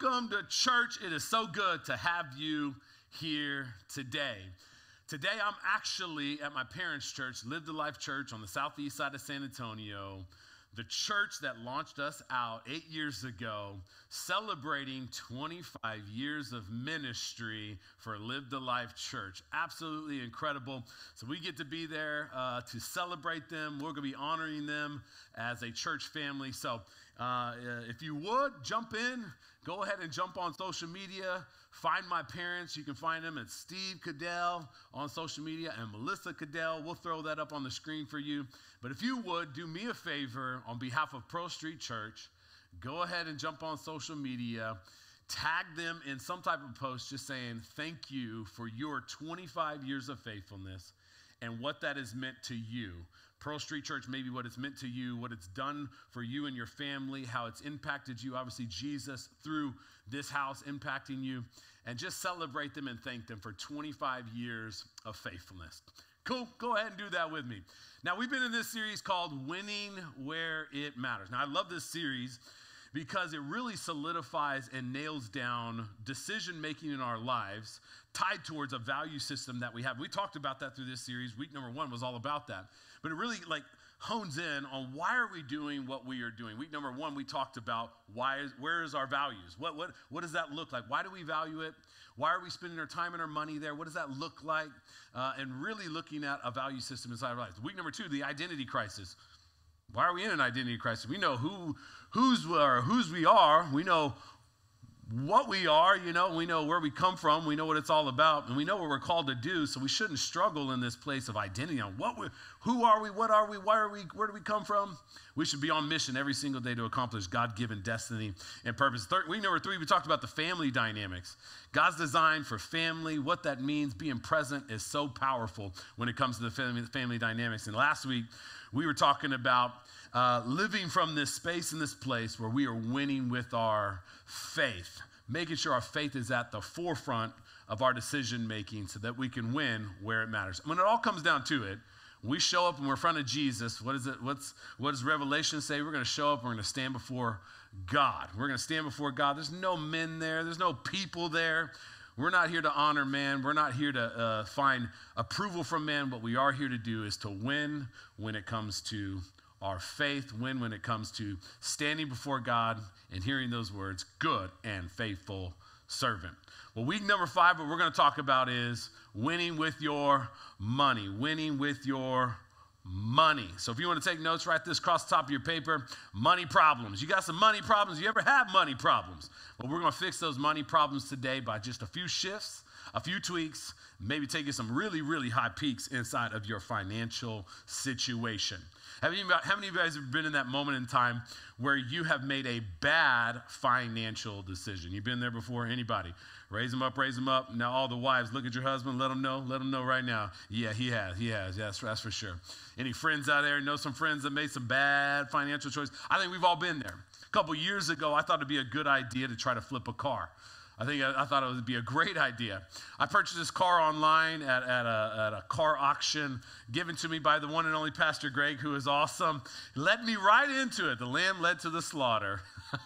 welcome to church. It is so good to have you here today. Today, I'm actually at my parents' church, Live the Life Church on the southeast side of San Antonio, the church that launched us out eight years ago, celebrating 25 years of ministry for Live the Life Church. Absolutely incredible. So, we get to be there uh, to celebrate them. We're going to be honoring them as a church family. So, uh, if you would jump in, go ahead and jump on social media. Find my parents. You can find them at Steve Cadell on social media and Melissa Cadell. We'll throw that up on the screen for you. But if you would do me a favor on behalf of Pearl Street Church, go ahead and jump on social media. Tag them in some type of post just saying thank you for your 25 years of faithfulness and what that has meant to you. Pearl Street Church, maybe what it's meant to you, what it's done for you and your family, how it's impacted you. Obviously, Jesus through this house impacting you. And just celebrate them and thank them for 25 years of faithfulness. Cool. Go ahead and do that with me. Now, we've been in this series called Winning Where It Matters. Now, I love this series because it really solidifies and nails down decision making in our lives tied towards a value system that we have. We talked about that through this series. Week number one was all about that. But it really like hones in on why are we doing what we are doing. Week number one, we talked about why is, where is our values? What, what, what does that look like? Why do we value it? Why are we spending our time and our money there? What does that look like? Uh, and really looking at a value system inside our lives. Week number two, the identity crisis. Why are we in an identity crisis? We know who, who's, or whose we are. We know what we are, you know, we know where we come from, we know what it's all about, and we know what we're called to do, so we shouldn't struggle in this place of identity on what we who are we, what are we, why are we, where do we come from? We should be on mission every single day to accomplish God-given destiny and purpose. Third, week number three, we talked about the family dynamics. God's design for family, what that means, being present is so powerful when it comes to the family, family dynamics. And last week, we were talking about uh, living from this space and this place where we are winning with our faith, making sure our faith is at the forefront of our decision making so that we can win where it matters. When it all comes down to it, we show up and we're in front of Jesus. What is it? What's what does Revelation say? We're going to show up. We're going to stand before God. We're going to stand before God. There's no men there. There's no people there. We're not here to honor man. We're not here to uh, find approval from man. What we are here to do is to win when it comes to our faith win when it comes to standing before God and hearing those words, good and faithful servant. Well, week number five, what we're going to talk about is winning with your money, winning with your money. So if you want to take notes, write this across the top of your paper money problems. You got some money problems? You ever have money problems? Well, we're going to fix those money problems today by just a few shifts, a few tweaks, maybe taking some really, really high peaks inside of your financial situation. Have you, how many of you guys have been in that moment in time where you have made a bad financial decision? You've been there before? Anybody? Raise them up, raise them up. Now, all the wives, look at your husband, let them know, let them know right now. Yeah, he has, he has. yes, that's, for sure. Any friends out there know some friends that made some bad financial choices? I think we've all been there. A couple years ago, I thought it'd be a good idea to try to flip a car. I think I, I, thought it would be a great idea. I purchased this car online at, at, a, at a car auction given to me by the one and only Pastor Greg, who is awesome. Led me right into it. The lamb led to the slaughter.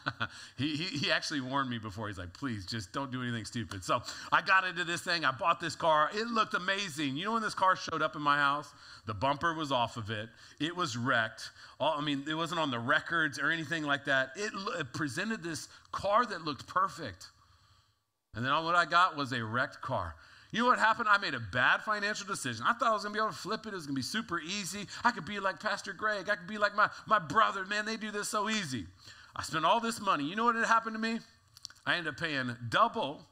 he, he, he, actually warned me before. He's like, please, just don't do anything stupid. So I got into this thing. I bought this car. It looked amazing. You know, when this car showed up in my house, the bumper was off of it, it was wrecked. All, I mean, it wasn't on the records or anything like that. It, it presented this car that looked perfect. And then all what I got was a wrecked car. You know what happened? I made a bad financial decision. I thought I was going to be able to flip it. It was going to be super easy. I could be like Pastor Greg. I could be like my, my brother. Man, they do this so easy. I spent all this money. You know what had happened to me? I ended up paying double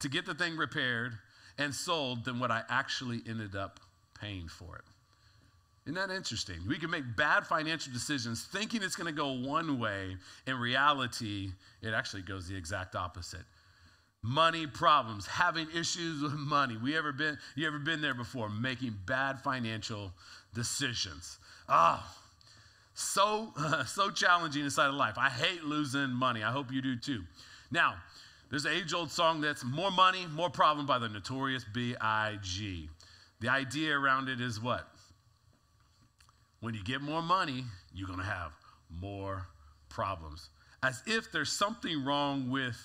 to get the thing repaired and sold than what I actually ended up paying for it. Isn't that interesting? We can make bad financial decisions thinking it's going to go one way. In reality, it actually goes the exact opposite money problems, having issues with money. We ever been you ever been there before making bad financial decisions? Oh, so so challenging inside of life. I hate losing money. I hope you do too. Now, there's an age-old song that's more money, more problem by the notorious B.I.G. The idea around it is what? When you get more money, you're going to have more problems. as if there's something wrong with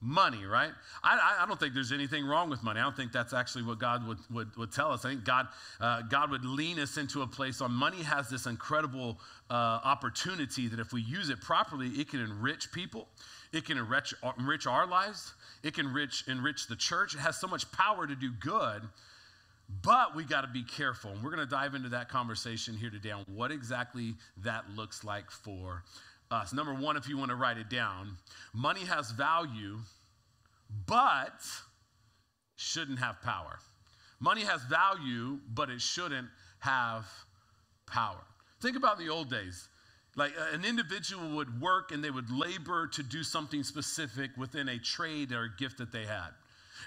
money, right? I, I, don't think there's anything wrong with money. I don't think that's actually what God would, would, would tell us. I think God, uh, God would lean us into a place on money has this incredible uh, opportunity that if we use it properly, it can enrich people, it can enrich, enrich our lives, it can enrich, enrich the church. It has so much power to do good. But we got to be careful. And we're going to dive into that conversation here today on what exactly that looks like for us. Number one, if you want to write it down, money has value, but shouldn't have power. Money has value, but it shouldn't have power. Think about the old days. Like uh, an individual would work and they would labor to do something specific within a trade or a gift that they had.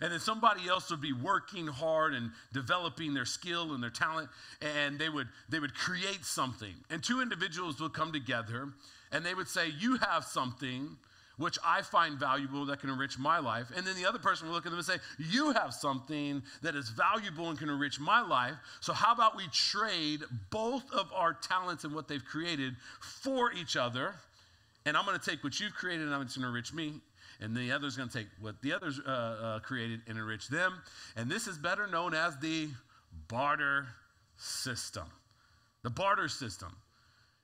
And then somebody else would be working hard and developing their skill and their talent, and they would, they would create something. And two individuals would come together and they would say, You have something which I find valuable that can enrich my life. And then the other person would look at them and say, You have something that is valuable and can enrich my life. So how about we trade both of our talents and what they've created for each other? And I'm going to take what you've created and I'm going to enrich me. And the other's going to take what the others uh, uh, created and enrich them. And this is better known as the barter system. The barter system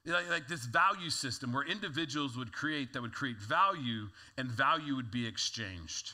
like, like this value system where individuals would create that would create value and value would be exchanged.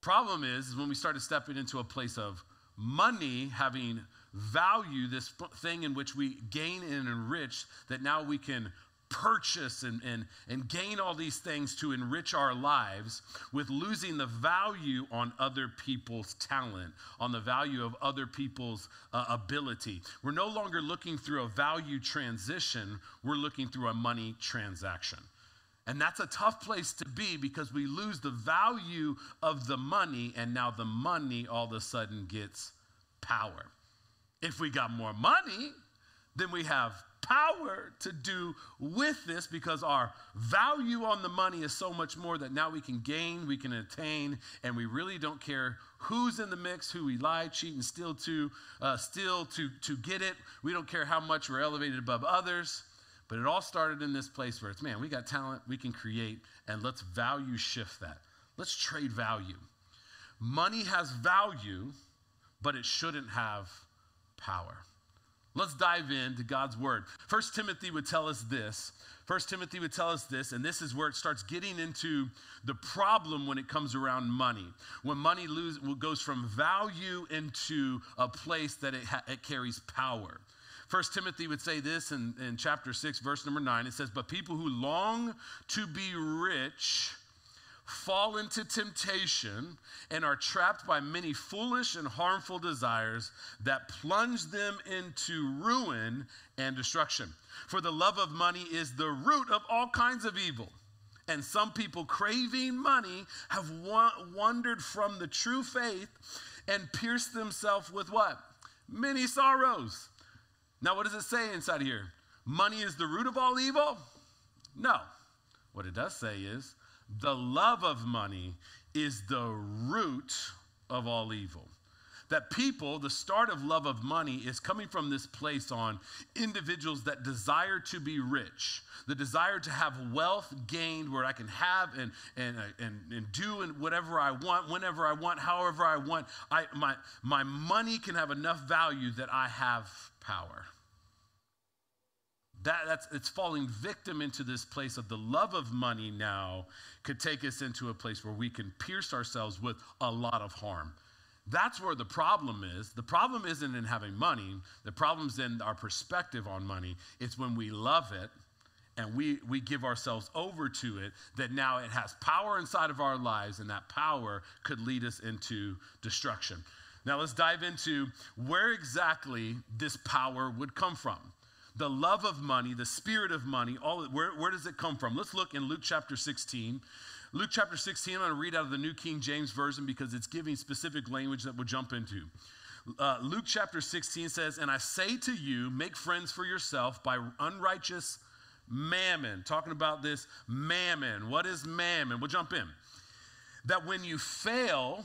Problem is, is when we started stepping into a place of money having value, this thing in which we gain and enrich, that now we can purchase and, and, and gain all these things to enrich our lives with losing the value on other people's talent, on the value of other people's uh, ability. We're no longer looking through a value transition, we're looking through a money transaction. And that's a tough place to be because we lose the value of the money, and now the money all of a sudden gets power. If we got more money, then we have power to do with this because our value on the money is so much more that now we can gain, we can attain, and we really don't care who's in the mix, who we lie, cheat, and steal to, uh, steal to, to get it. We don't care how much we're elevated above others. But it all started in this place where it's, man, we got talent, we can create, and let's value shift that. Let's trade value. Money has value, but it shouldn't have power. Let's dive into God's word. First Timothy would tell us this. First Timothy would tell us this, and this is where it starts getting into the problem when it comes around money. When money lose, goes from value into a place that it, ha- it carries power. First Timothy would say this in, in chapter 6, verse number 9. It says, But people who long to be rich fall into temptation and are trapped by many foolish and harmful desires that plunge them into ruin and destruction. For the love of money is the root of all kinds of evil. And some people craving money have wa- wandered from the true faith and pierced themselves with what? Many sorrows. Now, what does it say inside here? Money is the root of all evil? No. What it does say is the love of money is the root of all evil. That people, the start of love of money is coming from this place on individuals that desire to be rich, the desire to have wealth gained where I can have and, and, uh, and, and do and whatever I want, whenever I want, however I want. I, my, my money can have enough value that I have power. That, that's, it's falling victim into this place of the love of money now could take us into a place where we can pierce ourselves with a lot of harm. That's where the problem is. The problem isn't in having money, the problem's in our perspective on money. It's when we love it and we, we give ourselves over to it that now it has power inside of our lives, and that power could lead us into destruction. Now, let's dive into where exactly this power would come from the love of money, the spirit of money, all where, where does it come from? Let's look in Luke chapter 16. Luke chapter 16, I'm going to read out of the New King James Version because it's giving specific language that we'll jump into. Uh, Luke chapter 16 says, And I say to you, make friends for yourself by unrighteous mammon. Talking about this mammon. What is mammon? We'll jump in. That when you fail,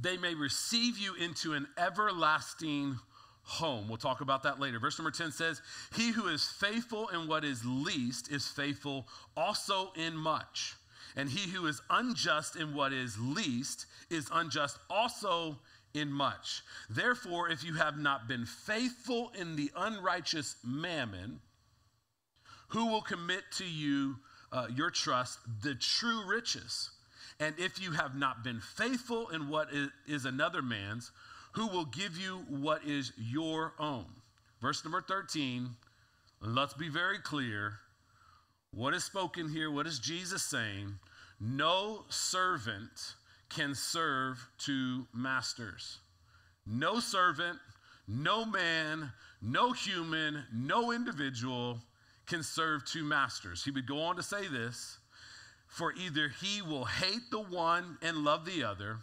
they may receive you into an everlasting home. We'll talk about that later. Verse number 10 says, He who is faithful in what is least is faithful also in much. And he who is unjust in what is least is unjust also in much. Therefore, if you have not been faithful in the unrighteous mammon, who will commit to you uh, your trust the true riches? And if you have not been faithful in what is, is another man's, who will give you what is your own? Verse number 13, let's be very clear. What is spoken here? What is Jesus saying? No servant can serve two masters. No servant, no man, no human, no individual can serve two masters. He would go on to say this for either he will hate the one and love the other,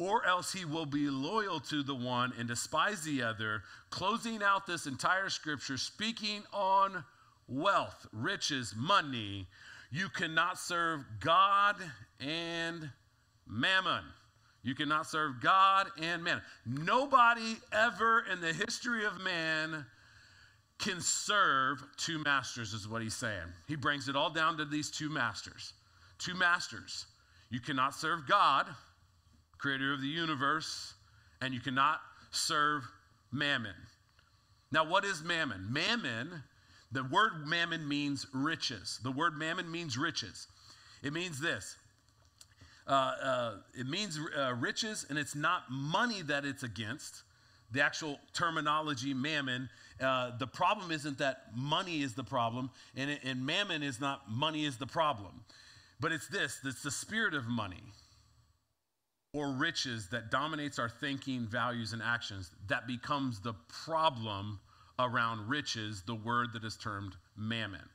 or else he will be loyal to the one and despise the other. Closing out this entire scripture, speaking on wealth, riches, money, you cannot serve God and mammon. You cannot serve God and man. Nobody ever in the history of man can serve two masters, is what he's saying. He brings it all down to these two masters. Two masters. You cannot serve God, creator of the universe, and you cannot serve mammon. Now, what is mammon? Mammon, the word mammon means riches. The word mammon means riches. It means this uh, uh, it means uh, riches, and it's not money that it's against. The actual terminology, mammon, uh, the problem isn't that money is the problem, and, and mammon is not money is the problem. But it's this it's the spirit of money or riches that dominates our thinking, values, and actions that becomes the problem around riches, the word that is termed mammon.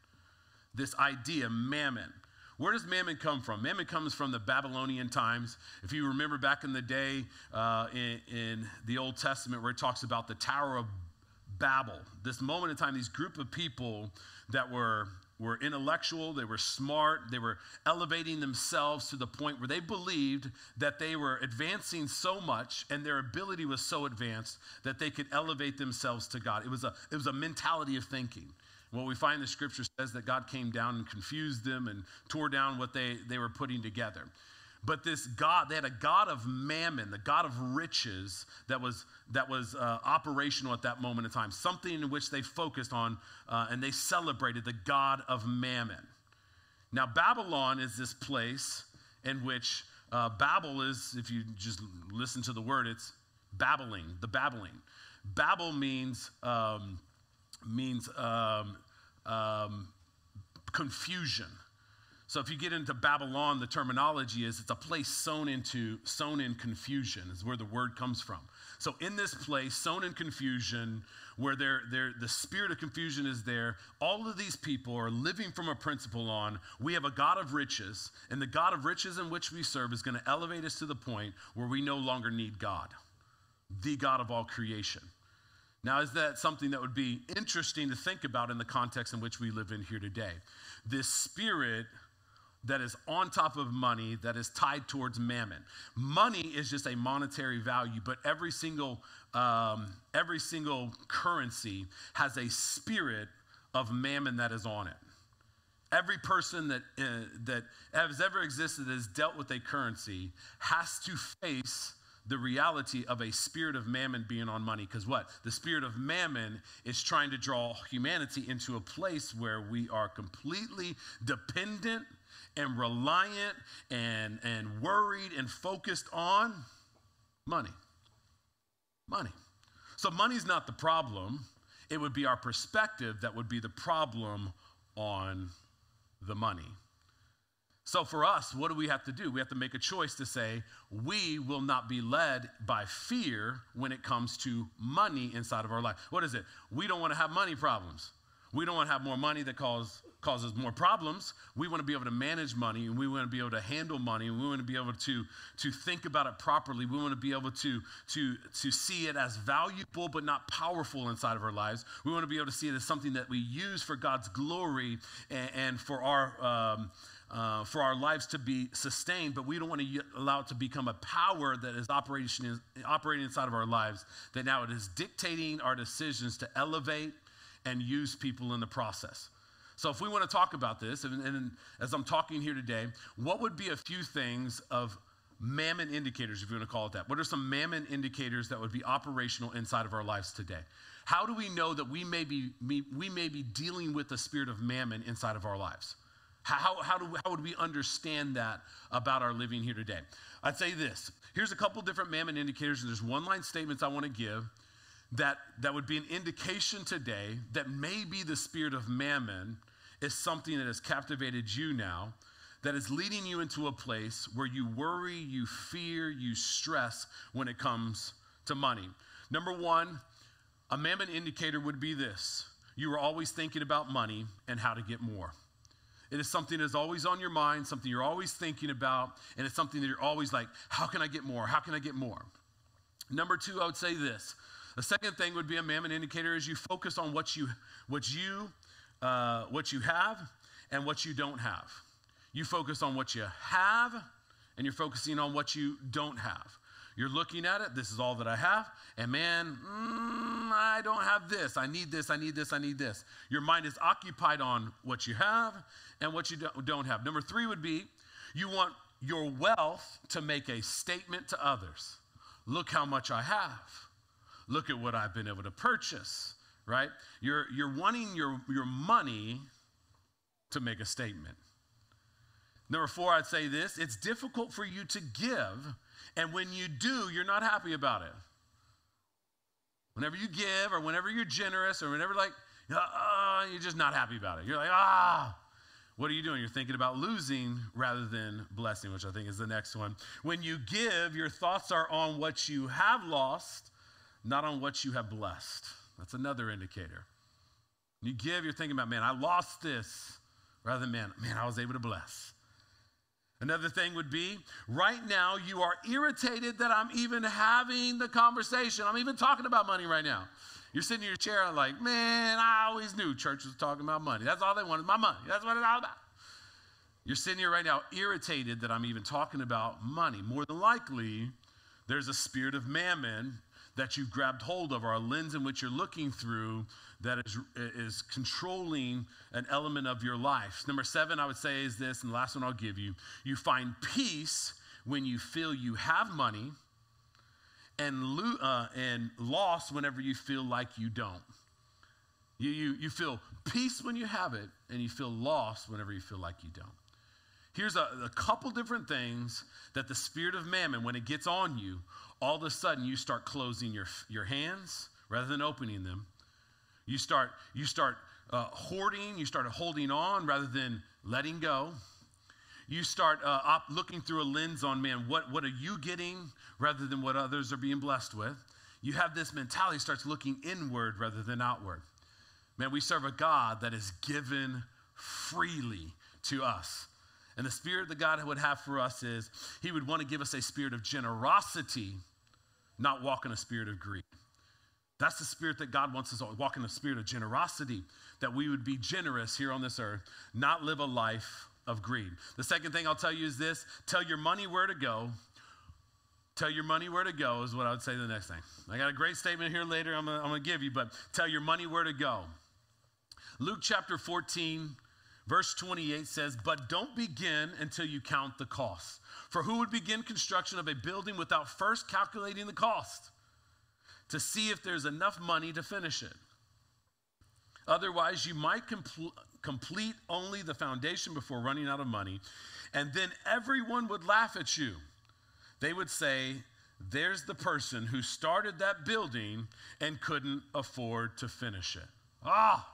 This idea, mammon. Where does mammon come from? Mammon comes from the Babylonian times. If you remember back in the day uh, in, in the Old Testament, where it talks about the Tower of Babel, this moment in time, these group of people that were were intellectual, they were smart, they were elevating themselves to the point where they believed that they were advancing so much and their ability was so advanced that they could elevate themselves to God. It was a, it was a mentality of thinking. What we find the scripture says that God came down and confused them and tore down what they, they were putting together. But this God, they had a God of mammon, the God of riches that was, that was uh, operational at that moment in time, something in which they focused on uh, and they celebrated the God of mammon. Now, Babylon is this place in which uh, Babel is, if you just listen to the word, it's babbling, the babbling. Babel means, um, means um, um, confusion. So if you get into Babylon, the terminology is it's a place sown into, sown in confusion, is where the word comes from. So in this place, sown in confusion, where they're, they're, the spirit of confusion is there, all of these people are living from a principle on we have a God of riches, and the God of riches in which we serve is going to elevate us to the point where we no longer need God, the God of all creation. Now, is that something that would be interesting to think about in the context in which we live in here today? This spirit that is on top of money that is tied towards mammon. Money is just a monetary value, but every single um, every single currency has a spirit of mammon that is on it. Every person that uh, that has ever existed that has dealt with a currency has to face the reality of a spirit of mammon being on money. Because what? The spirit of mammon is trying to draw humanity into a place where we are completely dependent and reliant and, and worried and focused on money. Money. So, money's not the problem. It would be our perspective that would be the problem on the money. So, for us, what do we have to do? We have to make a choice to say, we will not be led by fear when it comes to money inside of our life. What is it? We don't want to have money problems. We don't want to have more money that cause, causes more problems. We want to be able to manage money and we want to be able to handle money and we want to be able to, to think about it properly. We want to be able to, to, to see it as valuable but not powerful inside of our lives. We want to be able to see it as something that we use for God's glory and, and for our. Um, uh, for our lives to be sustained, but we don't want to allow it to become a power that is operating, operating inside of our lives, that now it is dictating our decisions to elevate and use people in the process. So, if we want to talk about this, and, and as I'm talking here today, what would be a few things of mammon indicators, if you want to call it that? What are some mammon indicators that would be operational inside of our lives today? How do we know that we may be, we may be dealing with the spirit of mammon inside of our lives? How, how, do, how would we understand that about our living here today? I'd say this. Here's a couple different mammon indicators, and there's one line statements I want to give that, that would be an indication today that maybe the spirit of mammon is something that has captivated you now, that is leading you into a place where you worry, you fear, you stress when it comes to money. Number one, a mammon indicator would be this you are always thinking about money and how to get more. It is something that's always on your mind, something you're always thinking about, and it's something that you're always like, how can I get more? How can I get more? Number two, I would say this. The second thing would be a mammon indicator is you focus on what you, what you, uh, what you have and what you don't have. You focus on what you have and you're focusing on what you don't have. You're looking at it, this is all that I have, and man, mm, I don't have this. I need this, I need this, I need this. Your mind is occupied on what you have and what you don't have. Number three would be you want your wealth to make a statement to others. Look how much I have. Look at what I've been able to purchase, right? You're, you're wanting your, your money to make a statement. Number four, I'd say this it's difficult for you to give and when you do, you're not happy about it. Whenever you give, or whenever you're generous, or whenever, like, uh, you're just not happy about it. You're like, ah, what are you doing? You're thinking about losing rather than blessing, which I think is the next one. When you give, your thoughts are on what you have lost, not on what you have blessed. That's another indicator. When you give, you're thinking about, man, I lost this, rather than, man, man, I was able to bless. Another thing would be right now you are irritated that I'm even having the conversation. I'm even talking about money right now. You're sitting in your chair like, man, I always knew church was talking about money. That's all they wanted, my money. That's what it's all about. You're sitting here right now irritated that I'm even talking about money. More than likely, there's a spirit of mammon that you've grabbed hold of, or a lens in which you're looking through that is, is controlling an element of your life. Number seven, I would say, is this, and the last one I'll give you. You find peace when you feel you have money, and, lo- uh, and loss whenever you feel like you don't. You, you, you feel peace when you have it, and you feel lost whenever you feel like you don't. Here's a, a couple different things that the spirit of mammon, when it gets on you, all of a sudden you start closing your, your hands rather than opening them. You start, you start uh, hoarding, you start holding on rather than letting go. You start uh, op- looking through a lens on, man, what, what are you getting rather than what others are being blessed with? You have this mentality, starts looking inward rather than outward. Man, we serve a God that is given freely to us. And the spirit that God would have for us is He would want to give us a spirit of generosity, not walk in a spirit of greed. That's the spirit that God wants us to walk in a spirit of generosity, that we would be generous here on this earth, not live a life of greed. The second thing I'll tell you is this tell your money where to go. Tell your money where to go is what I would say the next thing. I got a great statement here later I'm going to give you, but tell your money where to go. Luke chapter 14, verse 28 says, But don't begin until you count the cost. For who would begin construction of a building without first calculating the cost? to see if there's enough money to finish it. Otherwise, you might compl- complete only the foundation before running out of money, and then everyone would laugh at you. They would say, There's the person who started that building and couldn't afford to finish it. Ah!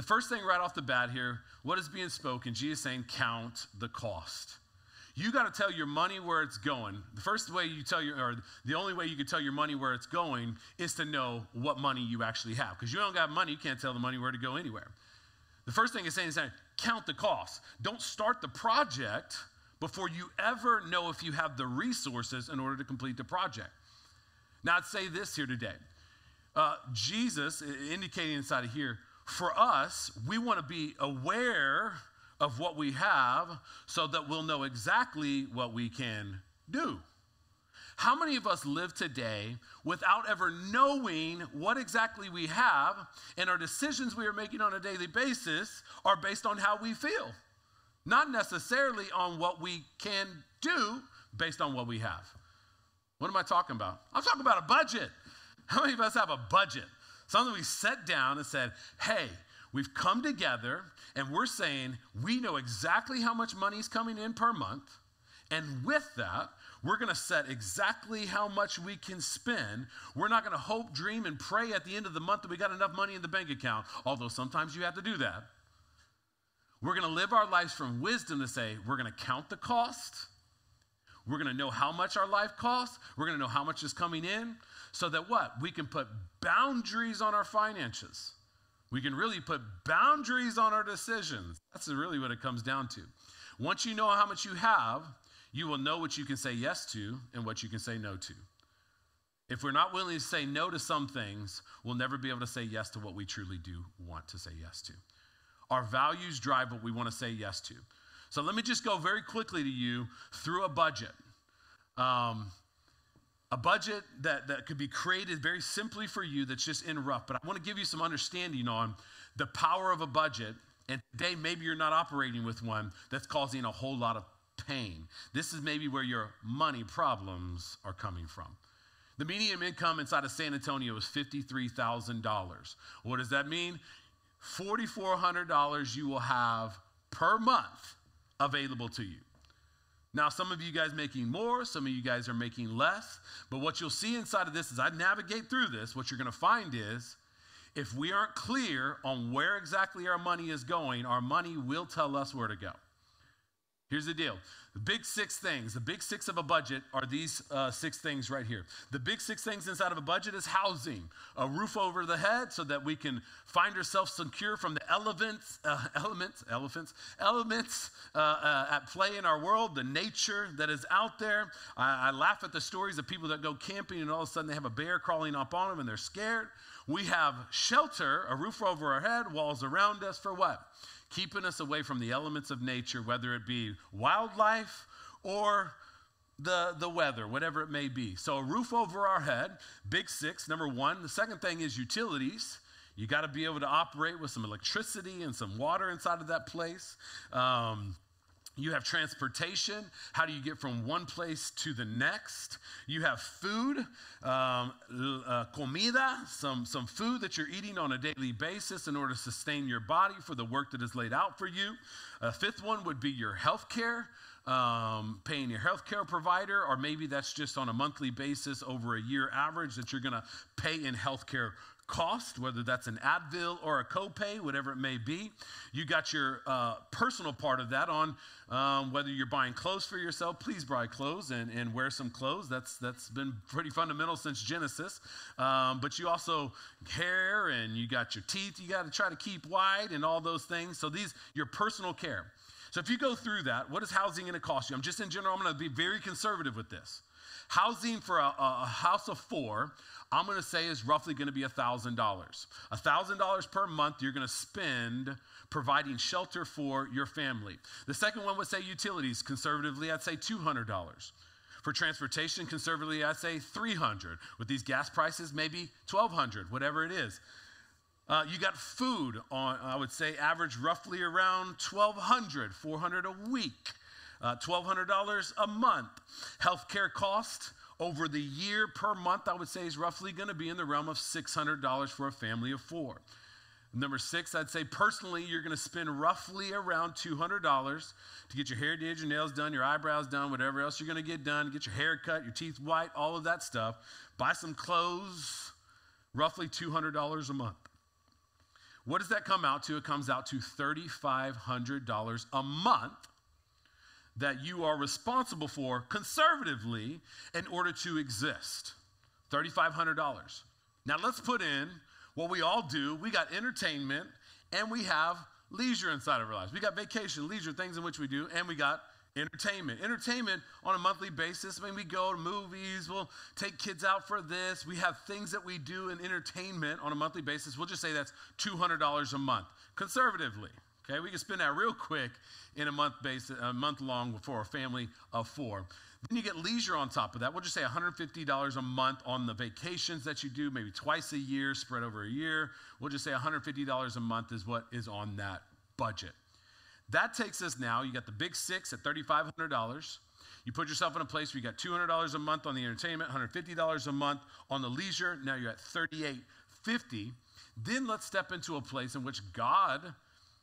The first thing right off the bat here, what is being spoken? Jesus saying, Count the cost. You got to tell your money where it's going. The first way you tell your, or the only way you can tell your money where it's going is to know what money you actually have. Because you don't got money, you can't tell the money where to go anywhere. The first thing is saying is saying, count the cost. Don't start the project before you ever know if you have the resources in order to complete the project. Now, I'd say this here today. Uh, Jesus, indicating inside of here, for us, we want to be aware of what we have so that we'll know exactly what we can do. How many of us live today without ever knowing what exactly we have, and our decisions we are making on a daily basis are based on how we feel, not necessarily on what we can do based on what we have? What am I talking about? I'm talking about a budget. How many of us have a budget? Something we sat down and said, hey, we've come together and we're saying we know exactly how much money is coming in per month. And with that, we're going to set exactly how much we can spend. We're not going to hope, dream, and pray at the end of the month that we got enough money in the bank account, although sometimes you have to do that. We're going to live our lives from wisdom to say, we're going to count the cost. We're going to know how much our life costs. We're going to know how much is coming in so that what? We can put boundaries on our finances. We can really put boundaries on our decisions. That's really what it comes down to. Once you know how much you have, you will know what you can say yes to and what you can say no to. If we're not willing to say no to some things, we'll never be able to say yes to what we truly do want to say yes to. Our values drive what we want to say yes to. So let me just go very quickly to you through a budget. Um, a budget that, that could be created very simply for you that's just in rough. But I want to give you some understanding on the power of a budget. And today, maybe you're not operating with one that's causing a whole lot of pain. This is maybe where your money problems are coming from. The median income inside of San Antonio is $53,000. What does that mean? $4,400 you will have per month available to you. Now, some of you guys making more, some of you guys are making less, but what you'll see inside of this as I navigate through this, what you're going to find is if we aren't clear on where exactly our money is going, our money will tell us where to go. Here's the deal the big six things, the big six of a budget are these uh, six things right here. The big six things inside of a budget is housing, a roof over the head so that we can find ourselves secure from the elements, uh, elements, elephants, elements uh, uh at play in our world, the nature that is out there. I, I laugh at the stories of people that go camping and all of a sudden they have a bear crawling up on them and they're scared. We have shelter, a roof over our head, walls around us for what? Keeping us away from the elements of nature, whether it be wildlife or the, the weather, whatever it may be. So, a roof over our head, big six, number one. The second thing is utilities. You got to be able to operate with some electricity and some water inside of that place. Um, you have transportation. How do you get from one place to the next? You have food, um, uh, comida, some, some food that you're eating on a daily basis in order to sustain your body for the work that is laid out for you. A fifth one would be your health care. Um, paying your health care provider, or maybe that's just on a monthly basis over a year average that you're going to pay in health care cost, whether that's an Advil or a copay, whatever it may be. You got your uh, personal part of that on um, whether you're buying clothes for yourself. Please buy clothes and, and wear some clothes. That's that's been pretty fundamental since Genesis. Um, but you also hair and you got your teeth. You got to try to keep white and all those things. So these your personal care. So if you go through that, what is housing going to cost you? I'm just in general. I'm going to be very conservative with this. Housing for a, a house of four, I'm going to say is roughly going to be $1,000. $1,000 per month you're going to spend providing shelter for your family. The second one would say utilities. Conservatively, I'd say $200. For transportation, conservatively, I'd say 300. With these gas prices, maybe 1200, whatever it is. Uh, you got food on, I would say, average roughly around 1200, 400 a week uh, $1,200 a month. Healthcare cost over the year per month, I would say, is roughly going to be in the realm of $600 for a family of four. Number six, I'd say personally, you're going to spend roughly around $200 to get your hair did, your nails done, your eyebrows done, whatever else you're going to get done, get your hair cut, your teeth white, all of that stuff. Buy some clothes, roughly $200 a month. What does that come out to? It comes out to $3,500 a month that you are responsible for conservatively in order to exist. $3,500. Now let's put in what we all do. We got entertainment and we have leisure inside of our lives. We got vacation, leisure, things in which we do, and we got entertainment. Entertainment on a monthly basis. When we go to movies, we'll take kids out for this. We have things that we do in entertainment on a monthly basis. We'll just say that's $200 a month, conservatively. Okay, we can spend that real quick in a month base, a month long for a family of four. Then you get leisure on top of that. We'll just say $150 a month on the vacations that you do, maybe twice a year, spread over a year. We'll just say $150 a month is what is on that budget. That takes us now, you got the big six at $3,500. You put yourself in a place where you got $200 a month on the entertainment, $150 a month on the leisure. Now you're at $38.50. Then let's step into a place in which God,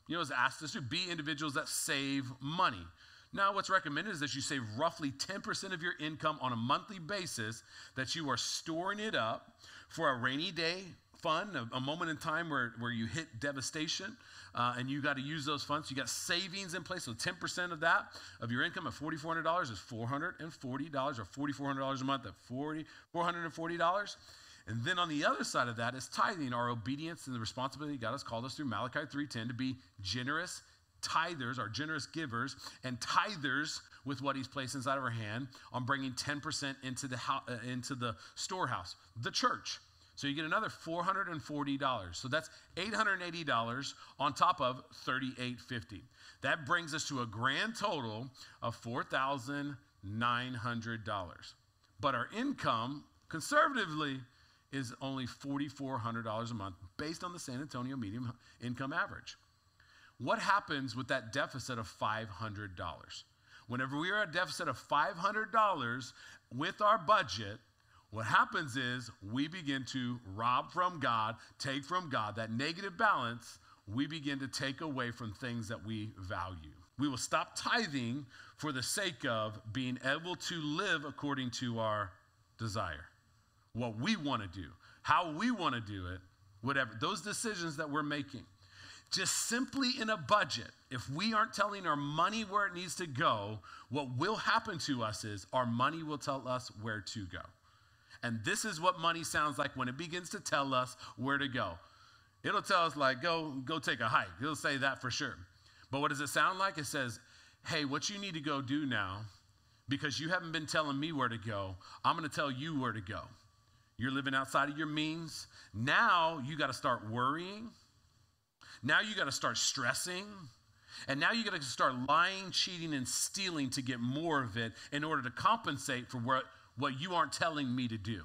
you know, has asked us to be individuals that save money. Now, what's recommended is that you save roughly 10% of your income on a monthly basis, that you are storing it up for a rainy day fund, a, a moment in time where, where you hit devastation, uh, and you got to use those funds. You got savings in place, so 10% of that, of your income at $4,400 is $440 or $4,400 a month at $40, $440. And then on the other side of that is tithing, our obedience and the responsibility God has called us through Malachi 3:10 to be generous tithers, our generous givers, and tithers with what He's placed inside of our hand on bringing 10% into the uh, into the storehouse, the church. So you get another $440. So that's $880 on top of $38.50. That brings us to a grand total of $4,900. But our income, conservatively, is only $4,400 a month based on the San Antonio medium income average. What happens with that deficit of $500? Whenever we are at a deficit of $500 with our budget, what happens is we begin to rob from God, take from God. That negative balance, we begin to take away from things that we value. We will stop tithing for the sake of being able to live according to our desire, what we want to do, how we want to do it, whatever. Those decisions that we're making. Just simply in a budget, if we aren't telling our money where it needs to go, what will happen to us is our money will tell us where to go. And this is what money sounds like when it begins to tell us where to go. It'll tell us like go go take a hike. It'll say that for sure. But what does it sound like? It says, "Hey, what you need to go do now because you haven't been telling me where to go. I'm going to tell you where to go. You're living outside of your means. Now you got to start worrying. Now you got to start stressing. And now you got to start lying, cheating, and stealing to get more of it in order to compensate for what what you aren't telling me to do,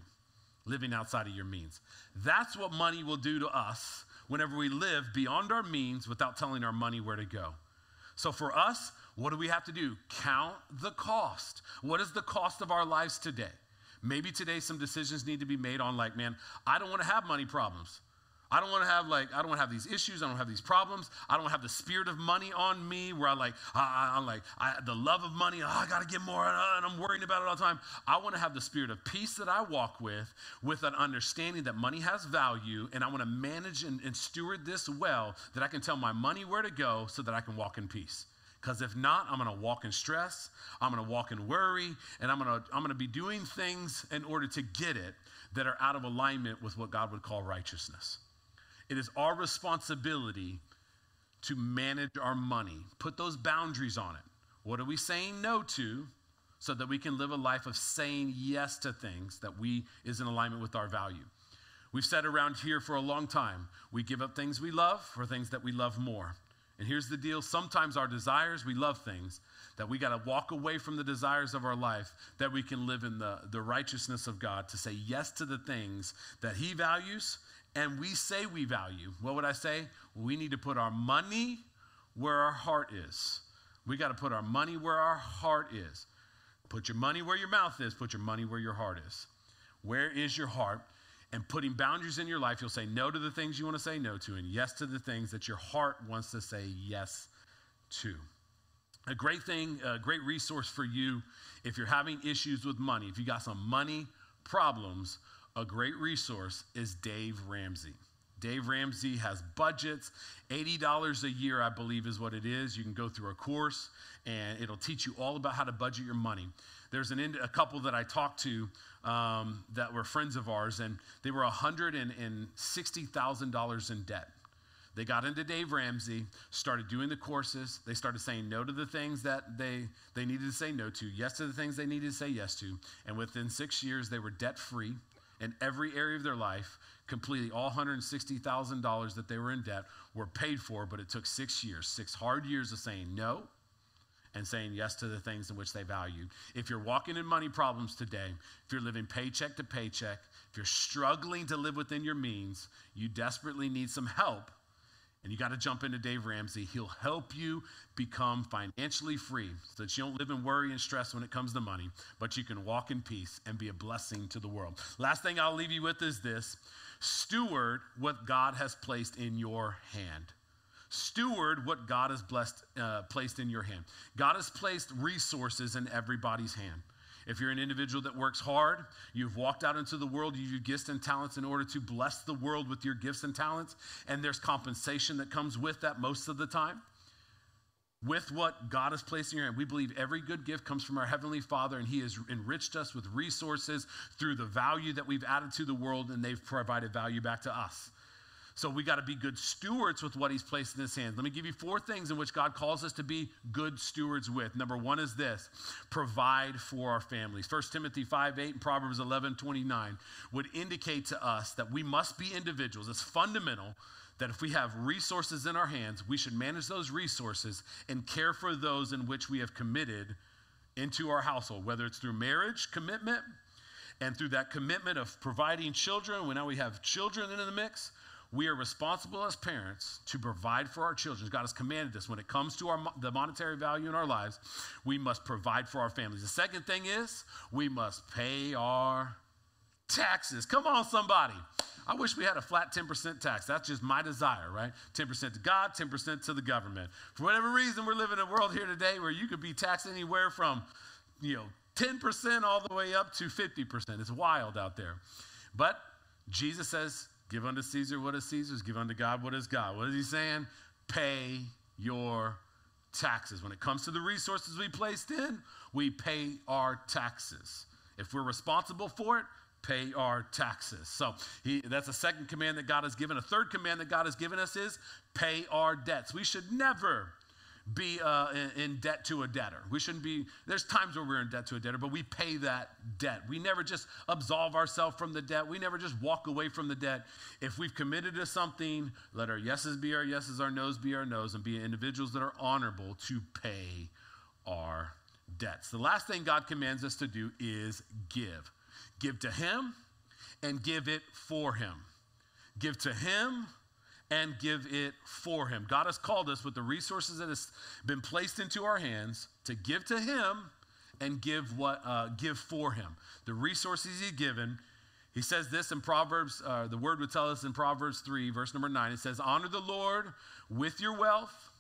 living outside of your means. That's what money will do to us whenever we live beyond our means without telling our money where to go. So for us, what do we have to do? Count the cost. What is the cost of our lives today? Maybe today some decisions need to be made on, like, man, I don't want to have money problems. I don't want to have like I don't want to have these issues. I don't have these problems. I don't have the spirit of money on me where I like I, am like I, the love of money. Oh, I got to get more, uh, and I'm worrying about it all the time. I want to have the spirit of peace that I walk with, with an understanding that money has value, and I want to manage and, and steward this well that I can tell my money where to go so that I can walk in peace. Because if not, I'm going to walk in stress, I'm going to walk in worry, and I'm going to I'm going to be doing things in order to get it that are out of alignment with what God would call righteousness. It is our responsibility to manage our money, put those boundaries on it. What are we saying no to so that we can live a life of saying yes to things that we is in alignment with our value? We've said around here for a long time, we give up things we love for things that we love more. And here's the deal sometimes our desires, we love things, that we got to walk away from the desires of our life that we can live in the, the righteousness of God to say yes to the things that He values and we say we value, what would I say? We need to put our money where our heart is. We got to put our money where our heart is. Put your money where your mouth is, put your money where your heart is. Where is your heart? And putting boundaries in your life, you'll say no to the things you want to say no to, and yes to the things that your heart wants to say yes to. A great thing, a great resource for you if you're having issues with money, if you got some money problems, a great resource is Dave Ramsey. Dave Ramsey has budgets, $80 a year, I believe, is what it is. You can go through a course and it'll teach you all about how to budget your money. There's an, a couple that I talked to um, that were friends of ours, and they were $160,000 in debt. They got into Dave Ramsey, started doing the courses. They started saying no to the things that they, they needed to say no to, yes to the things they needed to say yes to. And within six years, they were debt free in every area of their life, completely all $160,000 that they were in debt were paid for, but it took six years, six hard years of saying no and saying yes to the things in which they value. If you're walking in money problems today, if you're living paycheck to paycheck, if you're struggling to live within your means, you desperately need some help. And you got to jump into Dave Ramsey. He'll help you become financially free so that you don't live in worry and stress when it comes to money, but you can walk in peace and be a blessing to the world. Last thing I'll leave you with is this steward what God has placed in your hand. Steward what God has blessed, uh, placed in your hand. God has placed resources in everybody's hand. If you're an individual that works hard, you've walked out into the world, you use gifts and talents in order to bless the world with your gifts and talents, and there's compensation that comes with that most of the time. With what God has placed in your hand, we believe every good gift comes from our Heavenly Father, and He has enriched us with resources through the value that we've added to the world, and they've provided value back to us. So we got to be good stewards with what he's placed in his hands. Let me give you four things in which God calls us to be good stewards with. Number one is this provide for our families. 1 Timothy 5 8 and Proverbs 11 29 would indicate to us that we must be individuals. It's fundamental that if we have resources in our hands, we should manage those resources and care for those in which we have committed into our household, whether it's through marriage commitment and through that commitment of providing children. When now we have children in the mix, we are responsible as parents to provide for our children. God has commanded this. When it comes to our, the monetary value in our lives, we must provide for our families. The second thing is we must pay our taxes. Come on, somebody. I wish we had a flat 10% tax. That's just my desire, right? 10% to God, 10% to the government. For whatever reason, we're living in a world here today where you could be taxed anywhere from, you know, 10% all the way up to 50%. It's wild out there. But Jesus says Give unto Caesar what is Caesar's, give unto God what is God. What is he saying? Pay your taxes. When it comes to the resources we placed in, we pay our taxes. If we're responsible for it, pay our taxes. So he, that's a second command that God has given. A third command that God has given us is pay our debts. We should never be uh, in, debt to a debtor. We shouldn't be, there's times where we're in debt to a debtor, but we pay that debt. We never just absolve ourselves from the debt. We never just walk away from the debt. If we've committed to something, let our yeses be our yeses, our noes be our noes, and be individuals that are honorable to pay our debts. The last thing God commands us to do is give. Give to Him and give it for Him. Give to Him and give it for him. God has called us with the resources that has been placed into our hands to give to him and give what uh, give for him. The resources he's given. He says this in Proverbs, uh, the word would tell us in Proverbs 3, verse number 9. It says, Honor the Lord with your wealth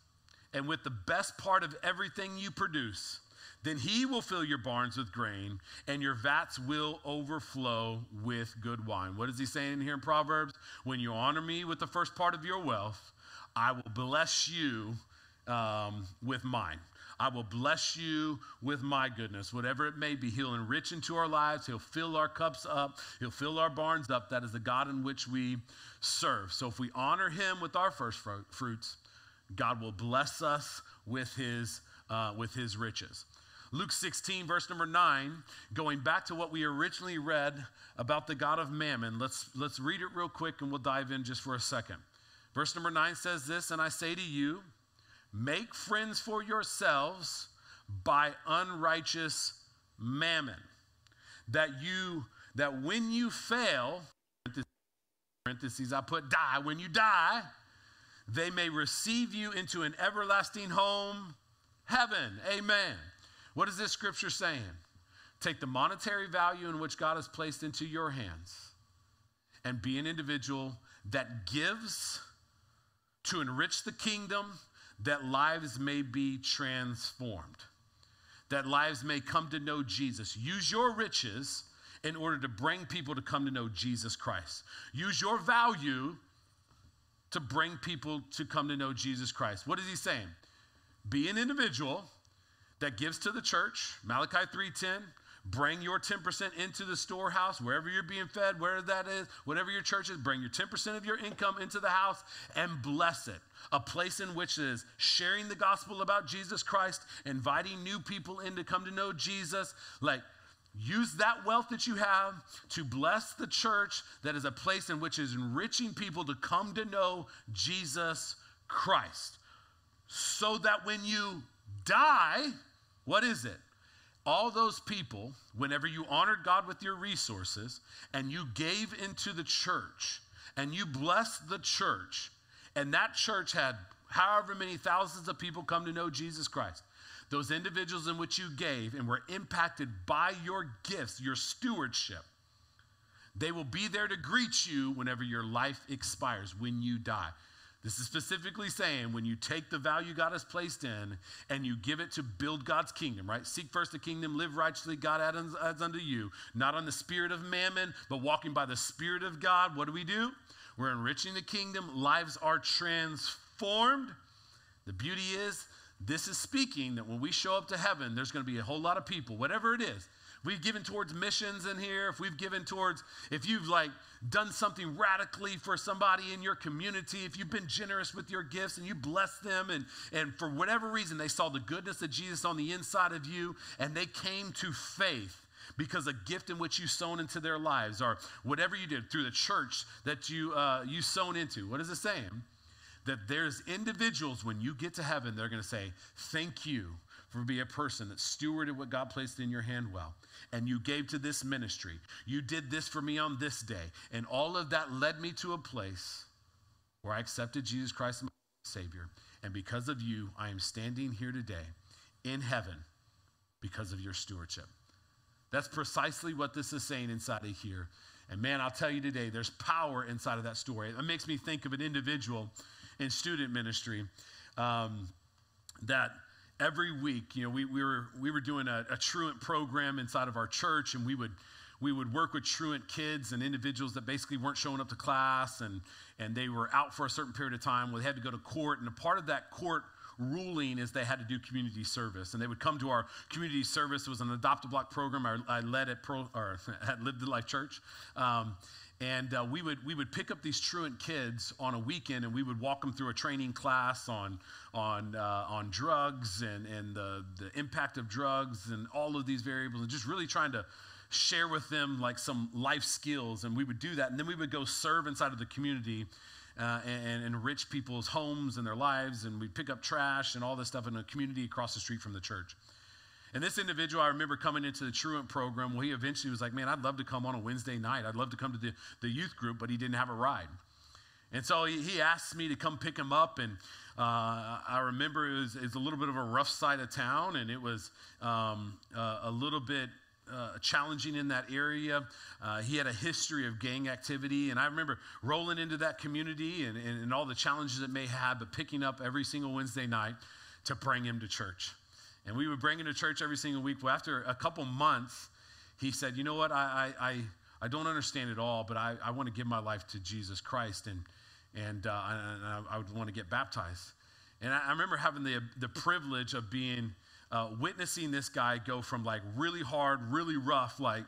and with the best part of everything you produce then he will fill your barns with grain, and your vats will overflow with good wine. What is he saying here in Proverbs? When you honor me with the first part of your wealth, I will bless you um, with mine. I will bless you with my goodness, whatever it may be. He'll enrich into our lives. He'll fill our cups up. He'll fill our barns up. That is the God in which we serve. So if we honor him with our first fruits, God will bless us with his, uh, with his riches. Luke 16, verse number 9, going back to what we originally read about the God of mammon. Let's, let's read it real quick and we'll dive in just for a second. Verse number 9 says this And I say to you, make friends for yourselves by unrighteous mammon, that you that when you fail, parentheses I put die, when you die, they may receive you into an everlasting home, heaven. Amen. What is this scripture saying? Take the monetary value in which God has placed into your hands and be an individual that gives to enrich the kingdom that lives may be transformed, that lives may come to know Jesus. Use your riches in order to bring people to come to know Jesus Christ. Use your value to bring people to come to know Jesus Christ. What is he saying? Be an individual that gives to the church, Malachi 3:10, bring your 10% into the storehouse, wherever you're being fed, wherever that is, whatever your church is, bring your 10% of your income into the house and bless it. A place in which is sharing the gospel about Jesus Christ, inviting new people in to come to know Jesus. Like, use that wealth that you have to bless the church that is a place in which is enriching people to come to know Jesus Christ. So that when you die, what is it? All those people, whenever you honored God with your resources and you gave into the church and you blessed the church, and that church had however many thousands of people come to know Jesus Christ, those individuals in which you gave and were impacted by your gifts, your stewardship, they will be there to greet you whenever your life expires, when you die. This is specifically saying when you take the value God has placed in and you give it to build God's kingdom, right? Seek first the kingdom, live righteously, God adds, unto you, not on the spirit of mammon, but walking by the spirit of God. What do we do? We're enriching the kingdom, lives are transformed. The beauty is, this is speaking that when we show up to heaven, there's going to be a whole lot of people, whatever it is, we've given towards missions in here, if we've given towards, if you've like done something radically for somebody in your community, if you've been generous with your gifts and you bless them, and, and for whatever reason they saw the goodness of Jesus on the inside of you and they came to faith because a gift in which you sown into their lives or whatever you did through the church that you uh, you sown into. What is it saying? That there's individuals when you get to heaven they're going to say thank you for being a person that stewarded what god placed in your hand well and you gave to this ministry. You did this for me on this day. And all of that led me to a place where I accepted Jesus Christ as my Savior. And because of you, I am standing here today in heaven because of your stewardship. That's precisely what this is saying inside of here. And man, I'll tell you today, there's power inside of that story. It makes me think of an individual in student ministry um, that every week, you know, we, we, were, we were doing a, a truant program inside of our church, and we would, we would work with truant kids and individuals that basically weren't showing up to class and, and they were out for a certain period of time where they had to go to court. And a part of that court ruling is they had to do community service. And they would come to our community service. It was an adopt a block program I, I led at Pro, or at Live the Life Church. Um, and uh, we, would, we would pick up these truant kids on a weekend and we would walk them through a training class on, on, uh, on drugs and, and the, the impact of drugs and all of these variables and just really trying to share with them like some life skills. And we would do that. And then we would go serve inside of the community uh, and, and, enrich people's homes and their lives. And we'd pick up trash and all this stuff in a community across the street from the church. And this individual, I remember coming into the Truant program. Well, he eventually was like, Man, I'd love to come on a Wednesday night. I'd love to come to the, the youth group, but he didn't have a ride. And so he, he asked me to come pick him up. And uh, I remember it was, it was, a little bit of a rough side of town, and it was um, uh, a little bit uh, challenging in that area. Uh, he had a history of gang activity, and I remember rolling into that community and, and, and all the challenges it may have, but picking up every single Wednesday night to bring him to church. And we would bring him to church every single week. Well, after a couple months, he said, You know what? I, I, I, I don't understand it all, but I, I want to give my life to Jesus Christ and, and, uh, and I, I, would want to get baptized. And I, I remember having the, the privilege of being, uh, witnessing this guy go from like really hard, really rough, like,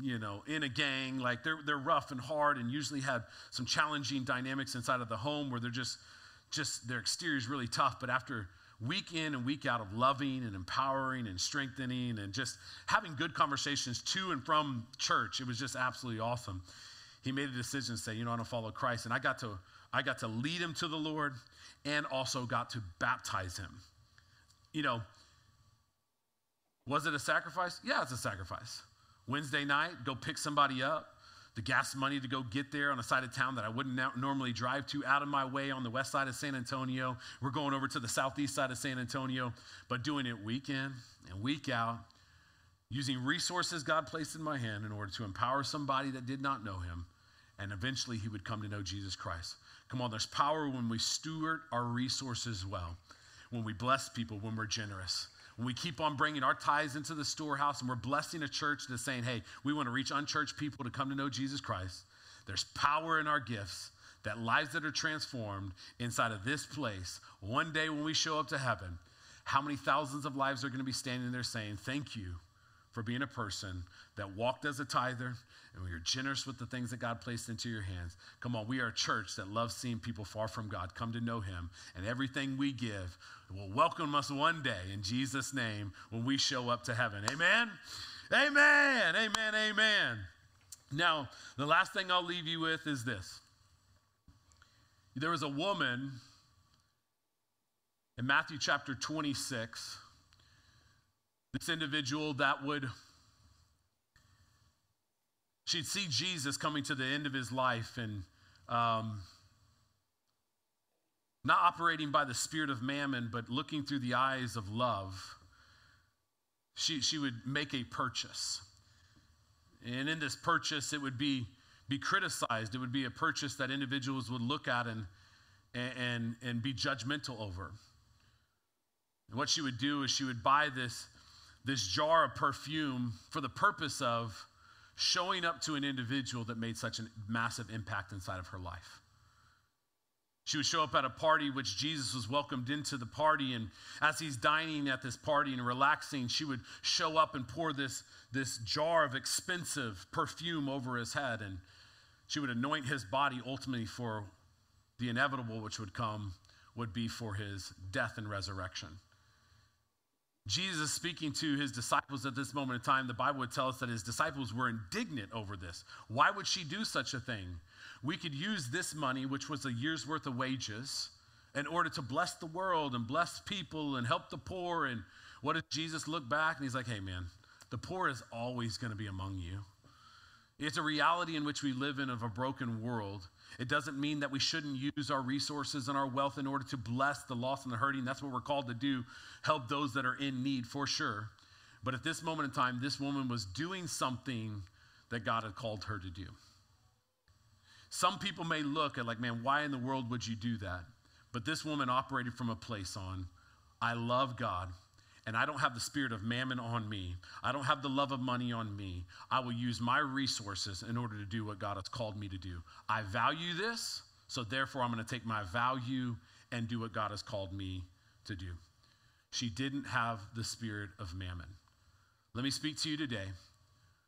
you know, in a gang, like they're, they're rough and hard and usually have some challenging dynamics inside of the home where they're just, just their exterior is really tough. But after week in and week out of loving and empowering and strengthening and just having good conversations to and from church. It was just absolutely awesome. He made a decision to say, you know, I want to follow Christ. And I got to, I got to lead him to the Lord and also got to baptize him. You know, was it a sacrifice? Yeah, it's a sacrifice. Wednesday night, go pick somebody up the gas money to go get there on a side of town that I wouldn't normally drive to out of my way on the west side of San Antonio. We're going over to the southeast side of San Antonio, but doing it week in and week out, using resources God placed in my hand in order to empower somebody that did not know him, and eventually he would come to know Jesus Christ. Come on, there's power when we steward our resources well, when we bless people, when we're generous. When we keep on bringing our tithes into the storehouse and we're blessing a church that's saying, hey, we want to reach unchurched people to come to know Jesus Christ, there's power in our gifts that lives that are transformed inside of this place. One day when we show up to heaven, how many thousands of lives are going to be standing there saying, Thank you for being a person that walked as a tither and we are generous with the things that God placed into your hands. Come on, we are a church that loves seeing people far from God come to know Him, and everything we give will welcome us one day in Jesus' name when we show up to heaven. Amen. Amen, amen, amen. Now, the last thing I'll leave you with is this. There was a woman in Matthew chapter 26, this individual that would, she'd see Jesus coming to the end of his life and um, not operating by the spirit of mammon, but looking through the eyes of love. She, she would make a purchase. And in this purchase, it would be, be criticized. It would be a purchase that individuals would look at and, and, and be judgmental over. And what she would do is she would buy this, this jar of perfume for the purpose of showing up to an individual that made such a massive impact inside of her life. She would show up at a party which Jesus was welcomed into the party. And as he's dining at this party and relaxing, she would show up and pour this, this jar of expensive perfume over his head. And she would anoint his body ultimately for the inevitable, which would come, would be for his death and resurrection. Jesus speaking to his disciples at this moment in time, the Bible would tell us that his disciples were indignant over this. Why would she do such a thing? We could use this money, which was a year's worth of wages, in order to bless the world and bless people and help the poor. And what does Jesus look back and he's like, hey, man, the poor is always going to be among you. It's a reality in which we live in of a broken world. It doesn't mean that we shouldn't use our resources and our wealth in order to bless the lost and the hurting. That's what we're called to do, help those that are in need for sure. But at this moment in time, this woman was doing something that God had called her to do. Some people may look at, like, man, why in the world would you do that? But this woman operated from a place on, I love God and I don't have the spirit of mammon on me. I don't have the love of money on me. I will use my resources in order to do what God has called me to do. I value this, so therefore I'm going to take my value and do what God has called me to do. She didn't have the spirit of mammon. Let me speak to you today.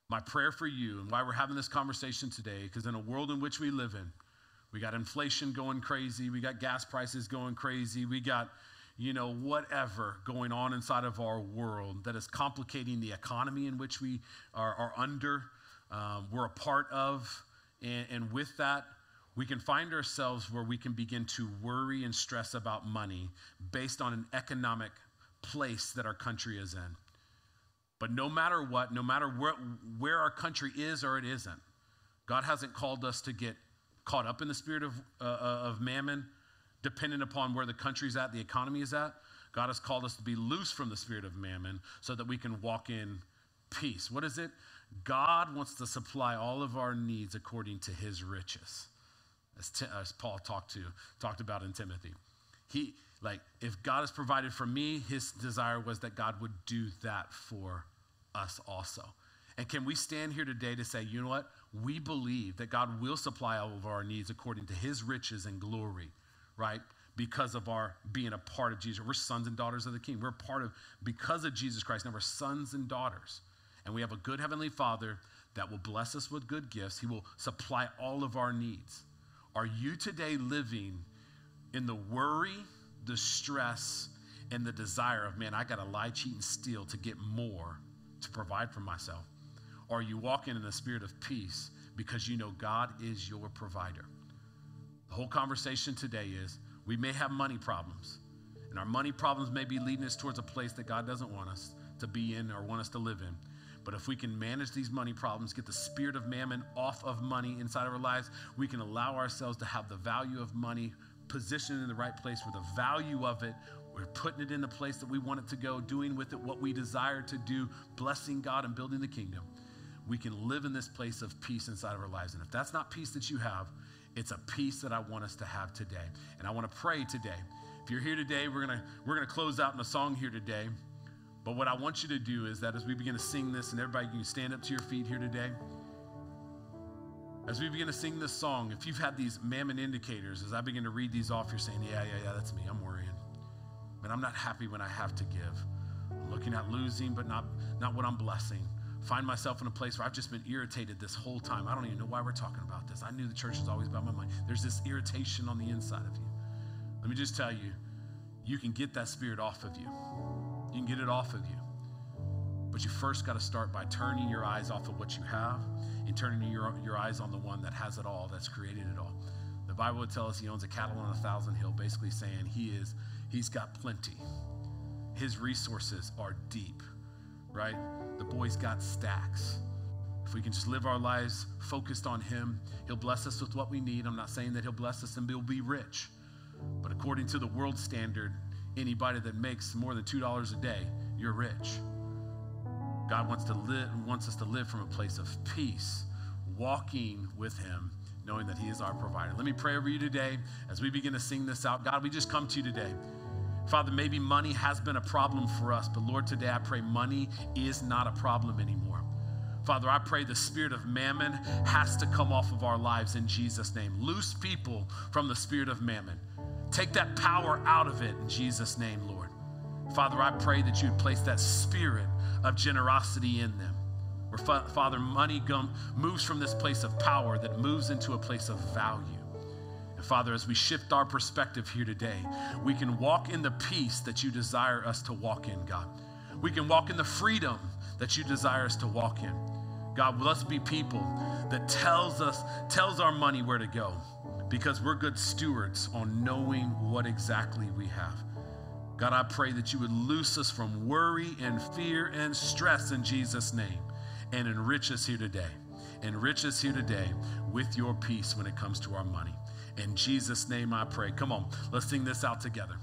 My prayer for you and why we're having this conversation today, because in a world in which we live in, we got inflation going crazy, we got gas prices going crazy, we got you know, whatever going on inside of our world that is complicating the economy in which we are, are under, um, we're a part of. And, and with that, we can find ourselves where we can begin to worry and stress about money based on an economic place that our country is in. But no matter what, no matter where, where our country is or it isn't, God hasn't called us to get caught up in the spirit of, uh, uh of mammon dependent upon where the country's at, the economy is at. God has called us to be loose from the spirit of mammon so that we can walk in peace. What is it? God wants to supply all of our needs according to his riches. As, as Paul talked to talked about in Timothy. He like if God has provided for me, his desire was that God would do that for us also. And can we stand here today to say, you know what? We believe that God will supply all of our needs according to his riches and glory right? Because of our being a part of Jesus. We're sons and daughters of the King. We're part of, because of Jesus Christ, now we're sons and daughters. And we have a good Heavenly Father that will bless us with good gifts. He will supply all of our needs. Are you today living in the worry, the stress, and the desire of, man, I got to lie, cheat, and steal to get more to provide for myself? Or are you walking in a spirit of peace because you know God is your provider? The whole conversation today is we may have money problems, and our money problems may be leading us towards a place that God doesn't want us to be in or want us to live in. But if we can manage these money problems, get the spirit of mammon off of money inside of our lives, we can allow ourselves to have the value of money positioned in the right place where the value of it, we're putting it in the place that we want it to go, doing with it what we desire to do, blessing God and building the kingdom. We can live in this place of peace inside of our lives. And if that's not peace that you have, it's a peace that I want us to have today. And I want to pray today. If you're here today, we're going to we're going to close out in a song here today. But what I want you to do is that as we begin to sing this, and everybody can stand up to your feet here today. As we begin to sing this song, if you've had these mammon indicators, as I begin to read these off, you're saying, Yeah, yeah, yeah, that's me. I'm worrying. But I'm not happy when I have to give. I'm looking at losing, but not, not what I'm blessing find myself in a place where I've just been irritated this whole time. I don't even know why we're talking about this. I knew the church was always about my money. There's this irritation on the inside of you. Let me just tell you, you can get that spirit off of you. You can get it off of you. But you first got to start by turning your eyes off of what you have and turning your, your eyes on the one that has it all, that's created it all. The Bible would tell us he owns a cattle on a thousand hill, basically saying he is, he's got plenty. His resources are deep, right? The boy's got stacks. If we can just live our lives focused on him, he'll bless us with what we need. I'm not saying that he'll bless us and we'll be rich. But according to the world standard, anybody that makes more than $2 a day, you're rich. God wants to wants us to live from a place of peace, walking with him, knowing that he is our provider. Let me pray over you today as we begin to sing this out. God, we just come to you today. Father, maybe money has been a problem for us, but Lord, today I pray money is not a problem anymore. Father, I pray the spirit of mammon has to come off of our lives in Jesus' name. Loose people from the spirit of mammon. Take that power out of it in Jesus' name, Lord. Father, I pray that you would place that spirit of generosity in them. Where, Father, money moves from this place of power that moves into a place of value. And Father, as we shift our perspective here today, we can walk in the peace that you desire us to walk in, God. We can walk in the freedom that you desire us to walk in. God, let's be people that tells us, tells our money where to go because we're good stewards on knowing what exactly we have. God, I pray that you would loose us from worry and fear and stress in Jesus' name and enrich us here today. Enrich us here today with your peace when it comes to our money. In Jesus' name I pray. Come on, let's sing this out together.